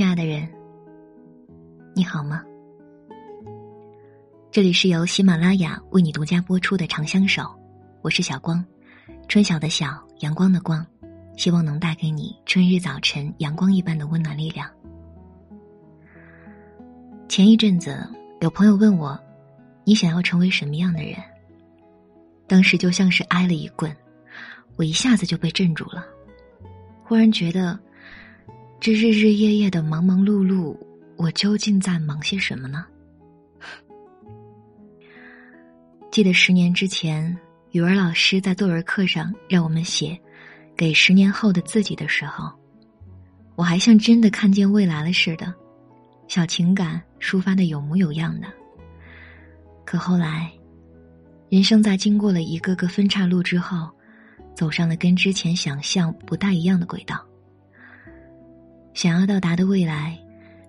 亲爱的人，你好吗？这里是由喜马拉雅为你独家播出的《长相守》，我是小光，春晓的晓，阳光的光，希望能带给你春日早晨阳光一般的温暖力量。前一阵子，有朋友问我，你想要成为什么样的人？当时就像是挨了一棍，我一下子就被镇住了，忽然觉得。这日日夜夜的忙忙碌碌，我究竟在忙些什么呢？记得十年之前，语文老师在作文课上让我们写“给十年后的自己”的时候，我还像真的看见未来了似的，小情感抒发的有模有样的。可后来，人生在经过了一个个分岔路之后，走上了跟之前想象不大一样的轨道。想要到达的未来，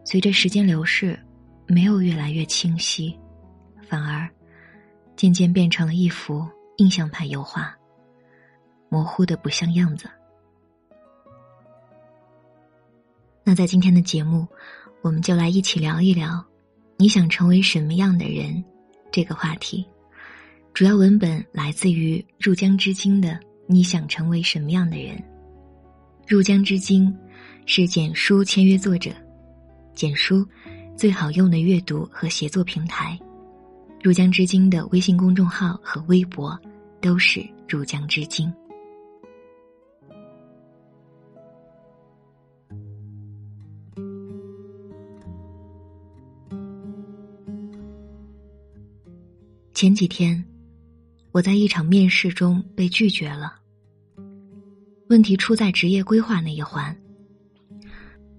随着时间流逝，没有越来越清晰，反而渐渐变成了一幅印象派油画，模糊的不像样子。那在今天的节目，我们就来一起聊一聊你想成为什么样的人这个话题。主要文本来自于入江之鲸的《你想成为什么样的人》，入江之鲸。是简书签约作者，简书最好用的阅读和写作平台，入江之鲸的微信公众号和微博都是入江之鲸。前几天，我在一场面试中被拒绝了。问题出在职业规划那一环。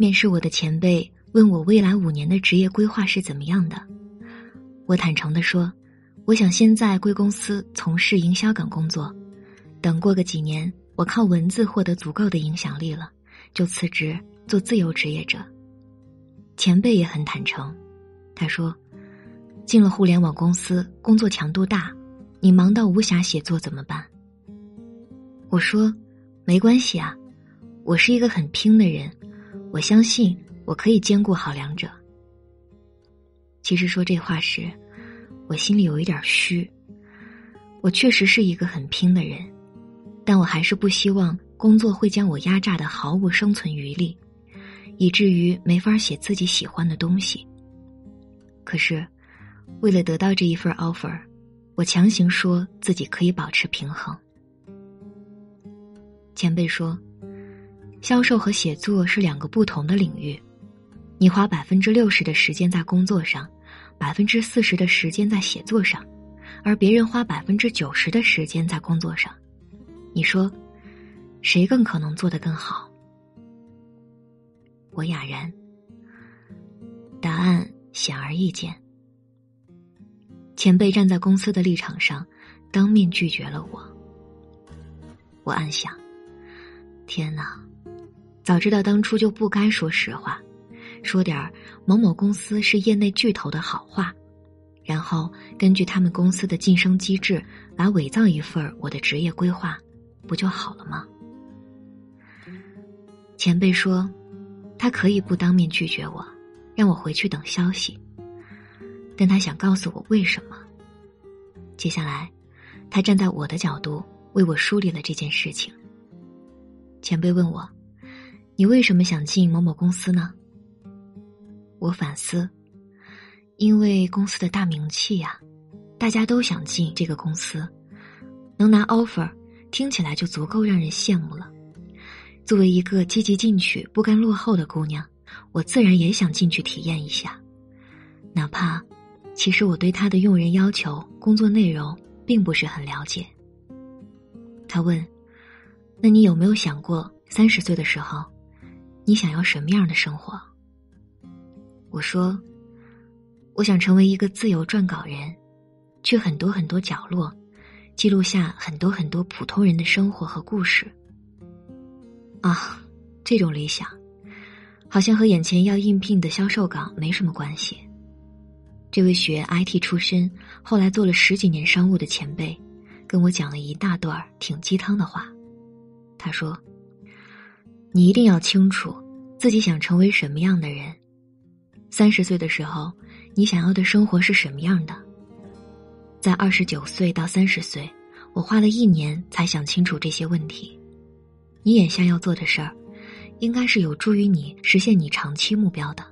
面试我的前辈问我未来五年的职业规划是怎么样的，我坦诚的说，我想先在贵公司从事营销岗工作，等过个几年，我靠文字获得足够的影响力了，就辞职做自由职业者。前辈也很坦诚，他说，进了互联网公司，工作强度大，你忙到无暇写作怎么办？我说，没关系啊，我是一个很拼的人。我相信我可以兼顾好两者。其实说这话时，我心里有一点虚。我确实是一个很拼的人，但我还是不希望工作会将我压榨的毫无生存余力，以至于没法写自己喜欢的东西。可是，为了得到这一份 offer，我强行说自己可以保持平衡。前辈说。销售和写作是两个不同的领域，你花百分之六十的时间在工作上，百分之四十的时间在写作上，而别人花百分之九十的时间在工作上，你说，谁更可能做得更好？我哑然。答案显而易见。前辈站在公司的立场上，当面拒绝了我。我暗想：天哪！早知道当初就不该说实话，说点儿某某公司是业内巨头的好话，然后根据他们公司的晋升机制来伪造一份我的职业规划，不就好了吗？前辈说，他可以不当面拒绝我，让我回去等消息，但他想告诉我为什么。接下来，他站在我的角度为我梳理了这件事情。前辈问我。你为什么想进某某公司呢？我反思，因为公司的大名气呀，大家都想进这个公司，能拿 offer，听起来就足够让人羡慕了。作为一个积极进取、不甘落后的姑娘，我自然也想进去体验一下，哪怕其实我对他的用人要求、工作内容并不是很了解。他问：“那你有没有想过三十岁的时候？”你想要什么样的生活？我说，我想成为一个自由撰稿人，去很多很多角落，记录下很多很多普通人的生活和故事。啊，这种理想，好像和眼前要应聘的销售岗没什么关系。这位学 IT 出身，后来做了十几年商务的前辈，跟我讲了一大段挺鸡汤的话。他说。你一定要清楚，自己想成为什么样的人？三十岁的时候，你想要的生活是什么样的？在二十九岁到三十岁，我花了一年才想清楚这些问题。你眼下要做的事儿，应该是有助于你实现你长期目标的，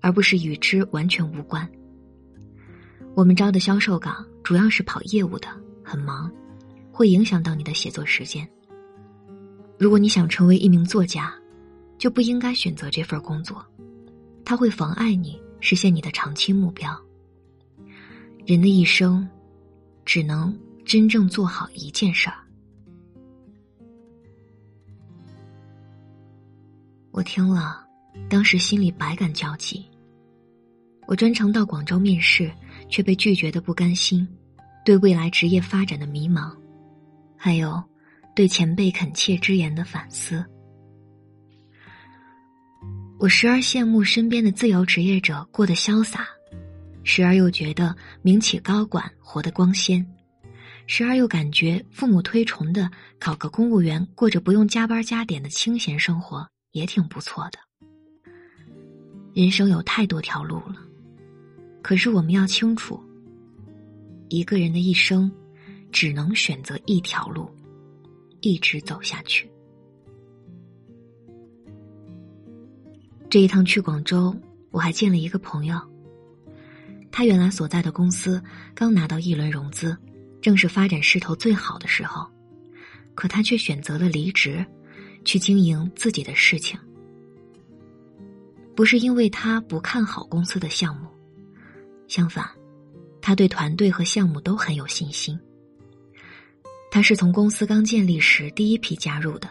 而不是与之完全无关。我们招的销售岗主要是跑业务的，很忙，会影响到你的写作时间。如果你想成为一名作家，就不应该选择这份工作。它会妨碍你实现你的长期目标。人的一生，只能真正做好一件事儿。我听了，当时心里百感交集。我专程到广州面试，却被拒绝的不甘心，对未来职业发展的迷茫，还有对前辈恳切之言的反思。我时而羡慕身边的自由职业者过得潇洒，时而又觉得名企高管活得光鲜，时而又感觉父母推崇的考个公务员，过着不用加班加点的清闲生活也挺不错的。人生有太多条路了，可是我们要清楚，一个人的一生只能选择一条路，一直走下去。这一趟去广州，我还见了一个朋友。他原来所在的公司刚拿到一轮融资，正是发展势头最好的时候，可他却选择了离职，去经营自己的事情。不是因为他不看好公司的项目，相反，他对团队和项目都很有信心。他是从公司刚建立时第一批加入的，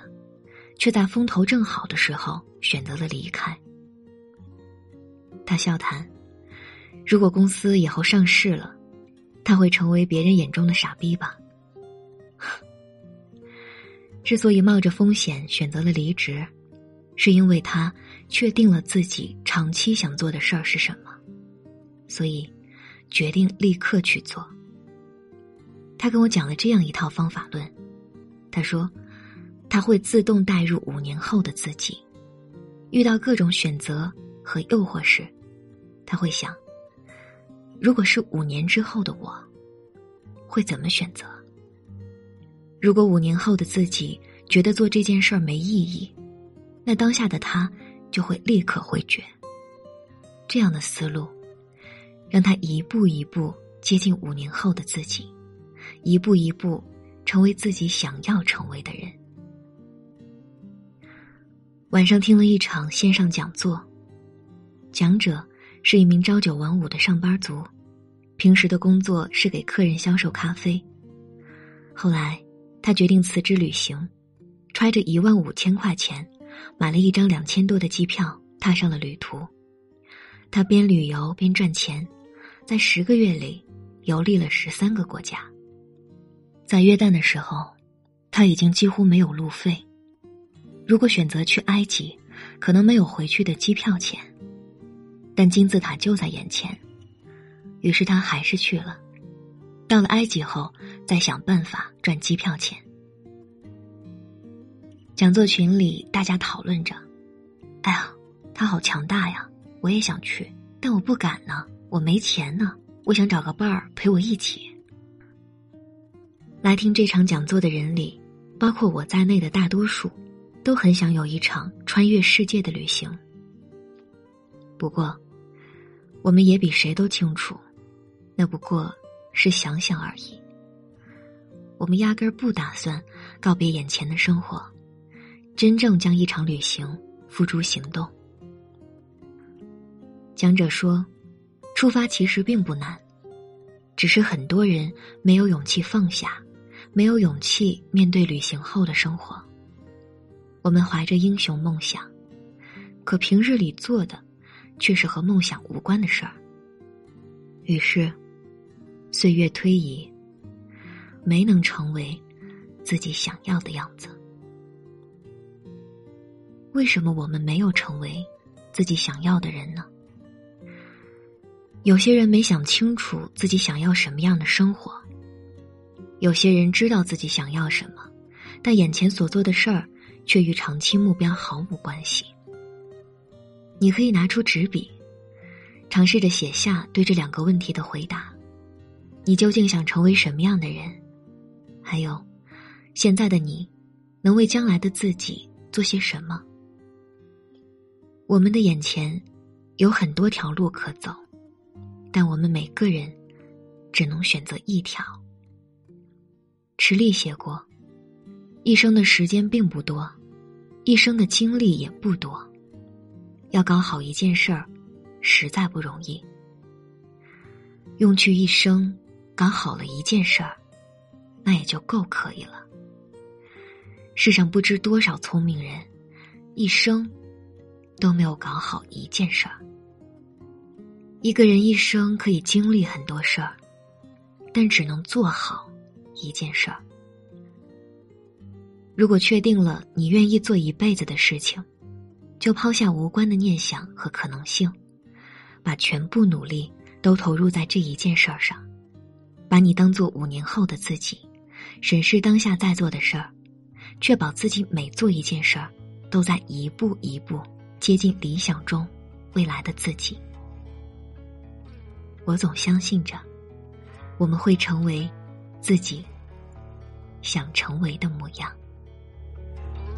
却在风头正好的时候选择了离开。他笑谈：“如果公司以后上市了，他会成为别人眼中的傻逼吧？” 之所以冒着风险选择了离职，是因为他确定了自己长期想做的事儿是什么，所以决定立刻去做。他跟我讲了这样一套方法论，他说：“他会自动带入五年后的自己，遇到各种选择和诱惑时。”他会想：如果是五年之后的我，会怎么选择？如果五年后的自己觉得做这件事儿没意义，那当下的他就会立刻回绝。这样的思路，让他一步一步接近五年后的自己，一步一步成为自己想要成为的人。晚上听了一场线上讲座，讲者。是一名朝九晚五的上班族，平时的工作是给客人销售咖啡。后来，他决定辞职旅行，揣着一万五千块钱，买了一张两千多的机票，踏上了旅途。他边旅游边赚钱，在十个月里游历了十三个国家。在约旦的时候，他已经几乎没有路费。如果选择去埃及，可能没有回去的机票钱。但金字塔就在眼前，于是他还是去了。到了埃及后，再想办法赚机票钱。讲座群里大家讨论着：“哎呀，他好强大呀！我也想去，但我不敢呢，我没钱呢。我想找个伴儿陪我一起。”来听这场讲座的人里，包括我在内的大多数，都很想有一场穿越世界的旅行。不过。我们也比谁都清楚，那不过是想想而已。我们压根儿不打算告别眼前的生活，真正将一场旅行付诸行动。讲者说，出发其实并不难，只是很多人没有勇气放下，没有勇气面对旅行后的生活。我们怀着英雄梦想，可平日里做的。却是和梦想无关的事儿。于是，岁月推移，没能成为自己想要的样子。为什么我们没有成为自己想要的人呢？有些人没想清楚自己想要什么样的生活。有些人知道自己想要什么，但眼前所做的事儿却与长期目标毫无关系。你可以拿出纸笔，尝试着写下对这两个问题的回答：你究竟想成为什么样的人？还有，现在的你，能为将来的自己做些什么？我们的眼前有很多条路可走，但我们每个人只能选择一条。池莉写过：“一生的时间并不多，一生的精力也不多。”要搞好一件事儿，实在不容易。用去一生搞好了一件事儿，那也就够可以了。世上不知多少聪明人，一生都没有搞好一件事儿。一个人一生可以经历很多事儿，但只能做好一件事儿。如果确定了你愿意做一辈子的事情。就抛下无关的念想和可能性，把全部努力都投入在这一件事儿上，把你当做五年后的自己，审视当下在做的事儿，确保自己每做一件事儿，都在一步一步接近理想中未来的自己。我总相信着，我们会成为自己想成为的模样。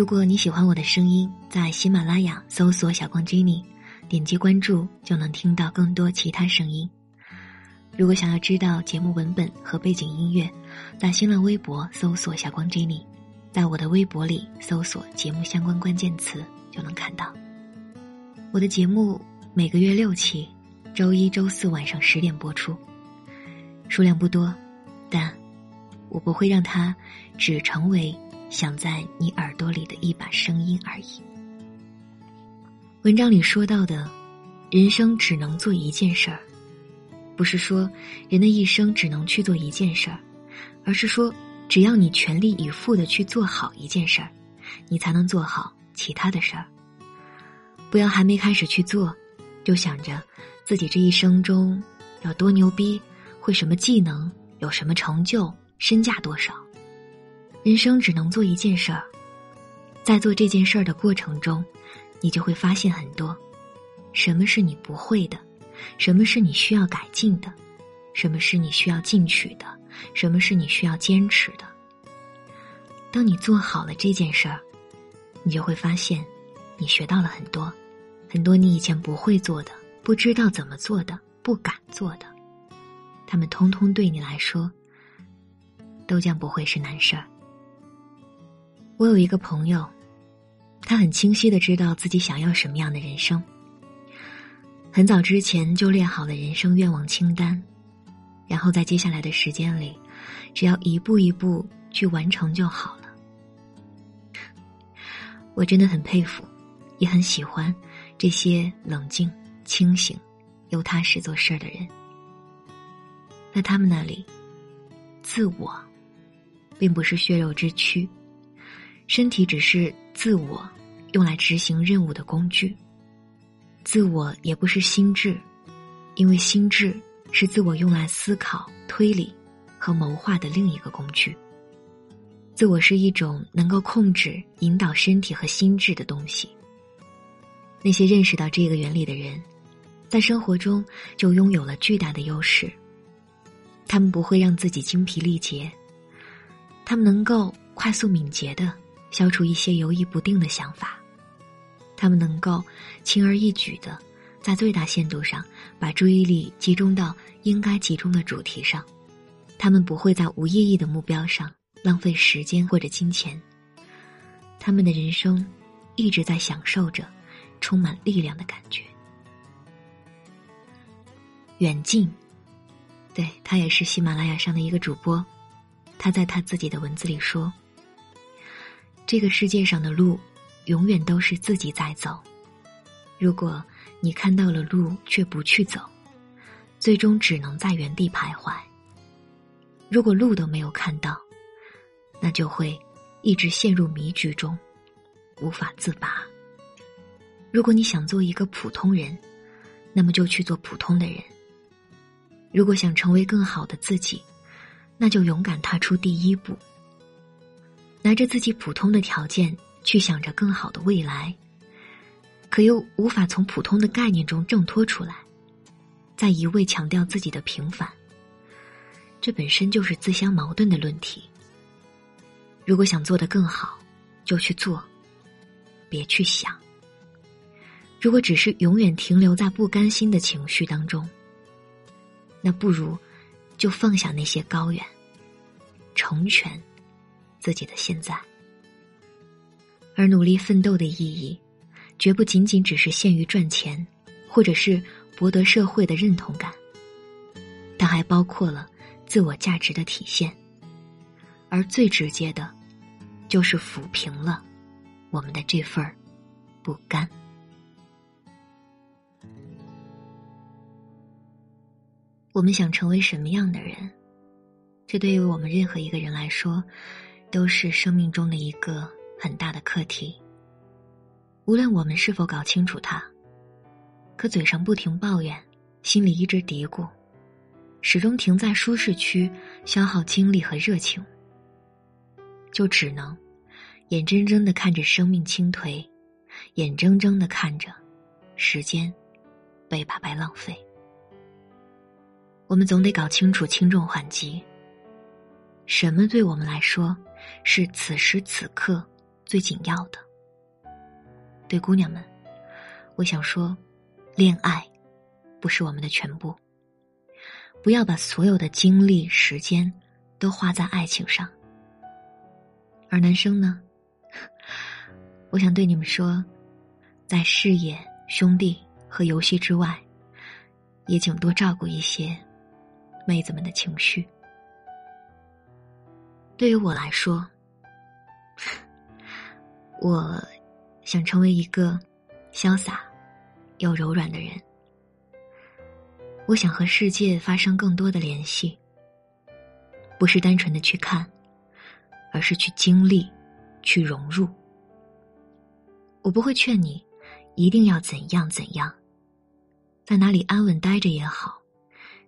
如果你喜欢我的声音，在喜马拉雅搜索“小光 Jenny”，点击关注就能听到更多其他声音。如果想要知道节目文本和背景音乐，在新浪微博搜索“小光 Jenny”，在我的微博里搜索节目相关关键词就能看到。我的节目每个月六期，周一、周四晚上十点播出，数量不多，但我不会让它只成为。想在你耳朵里的一把声音而已。文章里说到的，人生只能做一件事儿，不是说人的一生只能去做一件事儿，而是说只要你全力以赴的去做好一件事儿，你才能做好其他的事儿。不要还没开始去做，就就想着自己这一生中有多牛逼，会什么技能，有什么成就，身价多少。人生只能做一件事儿，在做这件事儿的过程中，你就会发现很多，什么是你不会的，什么是你需要改进的，什么是你需要进取的，什么是你需要坚持的。当你做好了这件事儿，你就会发现，你学到了很多，很多你以前不会做的、不知道怎么做的、不敢做的，他们通通对你来说，都将不会是难事儿。我有一个朋友，他很清晰的知道自己想要什么样的人生，很早之前就列好了人生愿望清单，然后在接下来的时间里，只要一步一步去完成就好了。我真的很佩服，也很喜欢这些冷静、清醒、又踏实做事儿的人。在他们那里，自我并不是血肉之躯，身体只是自我用来执行任务的工具。自我也不是心智，因为心智是自我用来思考、推理和谋划的另一个工具。自我是一种能够控制、引导身体和心智的东西。那些认识到这个原理的人，在生活中就拥有了巨大的优势。他们不会让自己精疲力竭，他们能够快速敏捷的消除一些犹豫不定的想法，他们能够轻而易举的在最大限度上把注意力集中到应该集中的主题上，他们不会在无意义的目标上。浪费时间或者金钱，他们的人生一直在享受着充满力量的感觉。远近，对他也是喜马拉雅上的一个主播，他在他自己的文字里说：“这个世界上的路，永远都是自己在走。如果你看到了路却不去走，最终只能在原地徘徊。如果路都没有看到。”那就会一直陷入迷局中，无法自拔。如果你想做一个普通人，那么就去做普通的人。如果想成为更好的自己，那就勇敢踏出第一步。拿着自己普通的条件去想着更好的未来，可又无法从普通的概念中挣脱出来，在一味强调自己的平凡，这本身就是自相矛盾的论题。如果想做得更好，就去做，别去想。如果只是永远停留在不甘心的情绪当中，那不如就放下那些高远，成全自己的现在。而努力奋斗的意义，绝不仅仅只是限于赚钱，或者是博得社会的认同感，它还包括了自我价值的体现。而最直接的，就是抚平了我们的这份儿不甘。我们想成为什么样的人？这对于我们任何一个人来说，都是生命中的一个很大的课题。无论我们是否搞清楚它，可嘴上不停抱怨，心里一直嘀咕，始终停在舒适区，消耗精力和热情。就只能眼睁睁的看着生命倾颓，眼睁睁的看着时间被白白浪费。我们总得搞清楚轻重缓急。什么对我们来说是此时此刻最紧要的？对姑娘们，我想说，恋爱不是我们的全部。不要把所有的精力、时间都花在爱情上。而男生呢？我想对你们说，在事业、兄弟和游戏之外，也请多照顾一些妹子们的情绪。对于我来说，我想成为一个潇洒又柔软的人。我想和世界发生更多的联系，不是单纯的去看。而是去经历，去融入。我不会劝你一定要怎样怎样，在哪里安稳待着也好，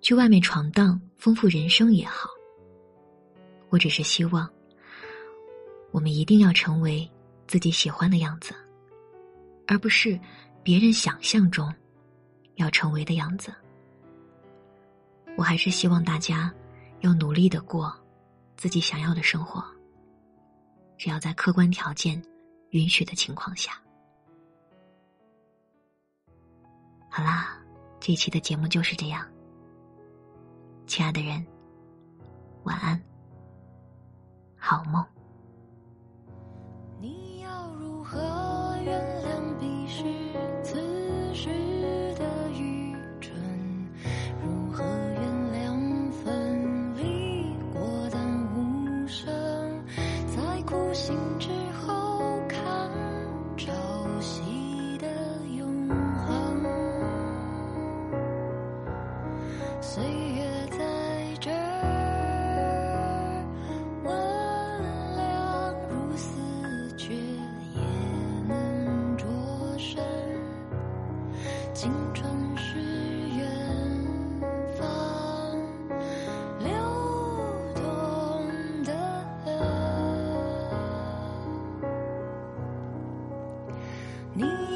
去外面闯荡丰富人生也好。我只是希望，我们一定要成为自己喜欢的样子，而不是别人想象中要成为的样子。我还是希望大家要努力的过自己想要的生活，只要在客观条件允许的情况下。好啦，这一期的节目就是这样。亲爱的人，晚安，好梦。你你。